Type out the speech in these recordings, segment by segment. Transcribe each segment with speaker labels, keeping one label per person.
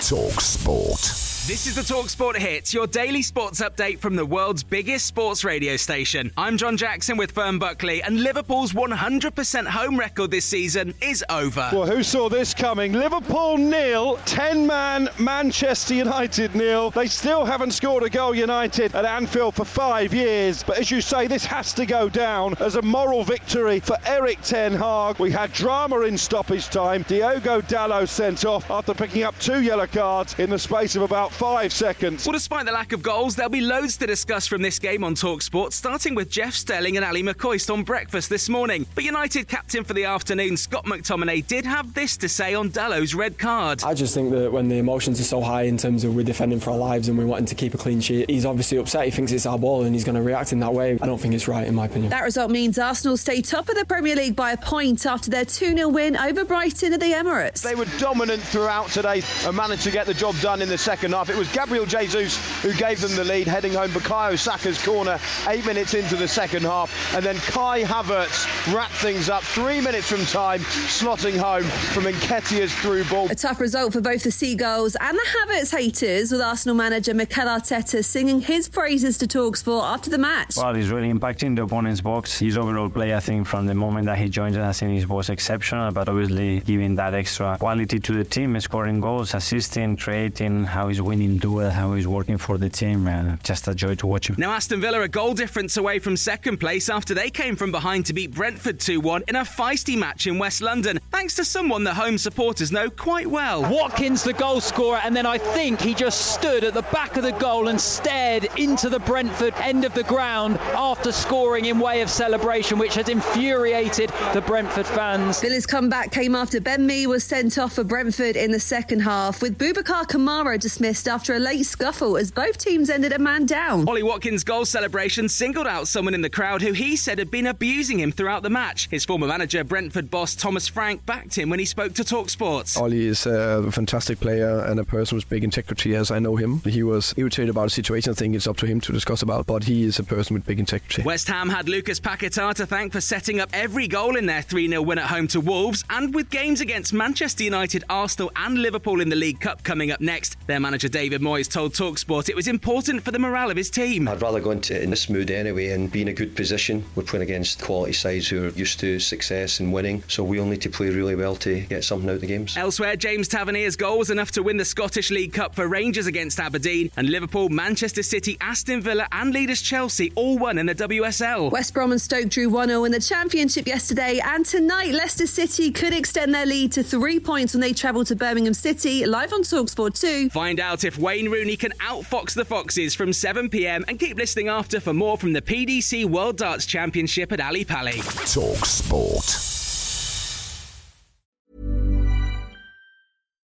Speaker 1: Talk Sport.
Speaker 2: This is the Talksport Hits, your daily sports update from the world's biggest sports radio station. I'm John Jackson with Fern Buckley, and Liverpool's 100% home record this season is over.
Speaker 3: Well, who saw this coming? Liverpool nil, 10 man Manchester United nil. They still haven't scored a goal United at Anfield for five years. But as you say, this has to go down as a moral victory for Erik Ten Hag. We had drama in stoppage time. Diogo Dalot sent off after picking up two yellow cards in the space of about five seconds.
Speaker 2: Well, despite the lack of goals, there'll be loads to discuss from this game on Talksport, starting with Jeff Stelling and Ally McCoist on breakfast this morning. But United captain for the afternoon, Scott McTominay, did have this to say on Dalot's red card.
Speaker 4: I just think that when the emotions are so high in terms of we're defending for our lives and we're wanting to keep a clean sheet, he's obviously upset. He thinks it's our ball and he's going to react in that way. I don't think it's right, in my opinion.
Speaker 5: That result means Arsenal stay top of the Premier League by a point after their 2 0 win over Brighton at the Emirates.
Speaker 3: They were dominant throughout today and managed to get the job done in the second half. It was Gabriel Jesus who gave them the lead, heading home Bukayo Saka's corner eight minutes into the second half. And then Kai Havertz wrapped things up three minutes from time, slotting home from Nketiah's through ball.
Speaker 5: A tough result for both the Seagulls and the Havertz haters, with Arsenal manager Mikel Arteta singing his praises to Talksport after the match.
Speaker 6: Well, he's really impacting the opponent's box. His overall play, I think, from the moment that he joined us, I think was exceptional, but obviously giving that extra quality to the team, scoring goals, assisting, creating, how he's winning duel, how he's working for the team, man. Just a joy to watch him.
Speaker 2: Now, Aston Villa a goal difference away from second place after they came from behind to beat Brentford 2 1 in a feisty match in West London, thanks to someone the home supporters know quite well.
Speaker 7: Watkins, the goal scorer, and then I think he just stood at the back of the goal and stared into the Brentford end of the ground after scoring in way of celebration, which has infuriated the Brentford fans.
Speaker 5: Villa's comeback came after Ben Mee was sent off for Brentford in the second half, with Boubacar Kamara dismissed after a late scuffle as both teams ended a man down.
Speaker 2: Ollie Watkins' goal celebration singled out someone in the crowd who he said had been abusing him throughout the match. His former manager, Brentford boss Thomas Frank, backed him when he spoke to Talksport.
Speaker 8: Ollie is a fantastic player and a person with big integrity, as I know him. He was irritated about the situation. I think it's up to him to discuss about, but he is a person with big integrity.
Speaker 2: West Ham had Lucas Paquetá to thank for setting up every goal in their 3 0 win at home to Wolves, and with games against Manchester United, Arsenal, and Liverpool in the League Cup coming up next, their manager David Moyes told Talksport it was important for the morale of his team.
Speaker 9: I'd rather go into it in this mood anyway and be in a good position. We're playing against quality sides who are used to success and winning, so we all need to play really well to get something out of the games.
Speaker 2: Elsewhere, James Tavernier's goal was enough to win the Scottish League Cup for Rangers against Aberdeen, and Liverpool, Manchester City, Aston Villa, and leaders Chelsea all won in the WSL.
Speaker 5: West Brom and Stoke drew 1 0 in the Championship yesterday, and tonight Leicester City could extend their lead to three points when they travel to Birmingham City, live on Talksport 2.
Speaker 2: Find out if Wayne Rooney can outfox the Foxes from 7 pm and keep listening after for more from the PDC World Darts Championship at Ally Pally.
Speaker 1: Talk Sport.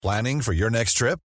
Speaker 10: Planning for your next trip?